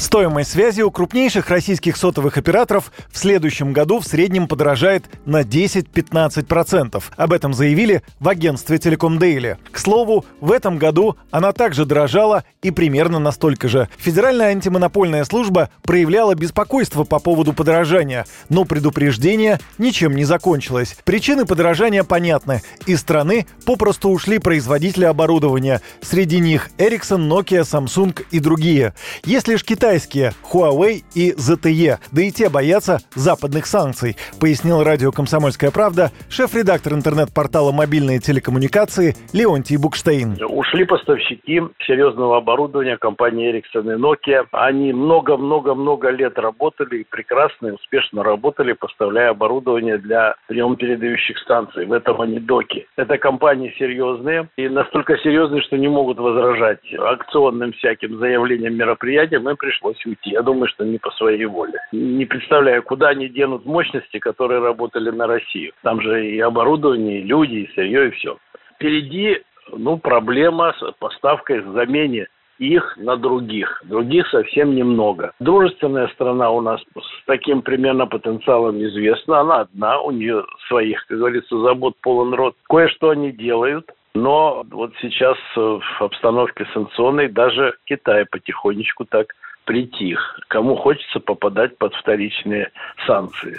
Стоимость связи у крупнейших российских сотовых операторов в следующем году в среднем подорожает на 10-15%. Об этом заявили в агентстве Телеком Дейли. К слову, в этом году она также дорожала и примерно настолько же. Федеральная антимонопольная служба проявляла беспокойство по поводу подорожания, но предупреждение ничем не закончилось. Причины подорожания понятны. Из страны попросту ушли производители оборудования. Среди них Ericsson, Nokia, Samsung и другие. Если ж Китай китайские Huawei и ZTE, да и те боятся западных санкций, пояснил радио «Комсомольская правда» шеф-редактор интернет-портала «Мобильные телекоммуникации» Леонтий Букштейн. Ушли поставщики серьезного оборудования компании Ericsson и Nokia. Они много-много-много лет работали и прекрасно и успешно работали, поставляя оборудование для прием-передающих станций. В этом они доки. Это компании серьезные и настолько серьезные, что не могут возражать акционным всяким заявлениям мероприятиям. Им пришлось пришлось уйти. Я думаю, что не по своей воле. Не представляю, куда они денут мощности, которые работали на Россию. Там же и оборудование, и люди, и сырье, и все. Впереди ну, проблема с поставкой, с замене их на других. Других совсем немного. Дружественная страна у нас с таким примерно потенциалом известна. Она одна, у нее своих, как говорится, забот полон рот. Кое-что они делают. Но вот сейчас в обстановке санкционной даже Китай потихонечку так притих. Кому хочется попадать под вторичные санкции.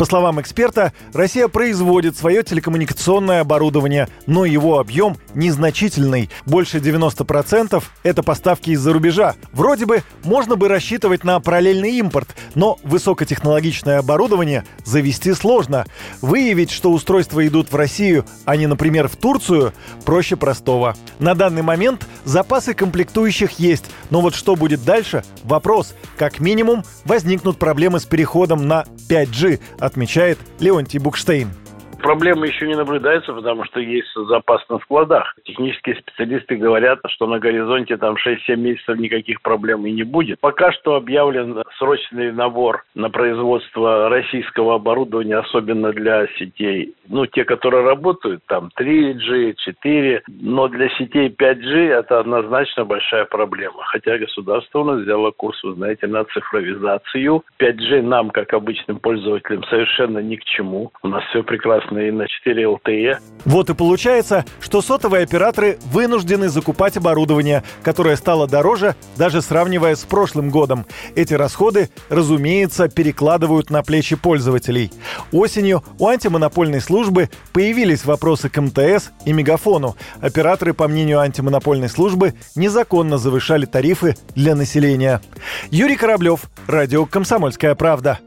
По словам эксперта, Россия производит свое телекоммуникационное оборудование, но его объем незначительный. Больше 90% это поставки из-за рубежа. Вроде бы можно бы рассчитывать на параллельный импорт, но высокотехнологичное оборудование завести сложно. Выявить, что устройства идут в Россию, а не, например, в Турцию, проще простого. На данный момент запасы комплектующих есть, но вот что будет дальше – вопрос. Как минимум возникнут проблемы с переходом на 5G, отмечает Леонтий Букштейн проблемы еще не наблюдается, потому что есть запас на складах. Технические специалисты говорят, что на горизонте там 6-7 месяцев никаких проблем и не будет. Пока что объявлен срочный набор на производство российского оборудования, особенно для сетей. Ну, те, которые работают, там 3G, 4, но для сетей 5G это однозначно большая проблема. Хотя государство у нас взяло курс, вы знаете, на цифровизацию. 5G нам, как обычным пользователям, совершенно ни к чему. У нас все прекрасно и на 4 LTE. Вот и получается, что сотовые операторы вынуждены закупать оборудование, которое стало дороже, даже сравнивая с прошлым годом. Эти расходы, разумеется, перекладывают на плечи пользователей. Осенью у антимонопольной службы появились вопросы к МТС и Мегафону. Операторы, по мнению антимонопольной службы, незаконно завышали тарифы для населения. Юрий Кораблев, Радио «Комсомольская правда».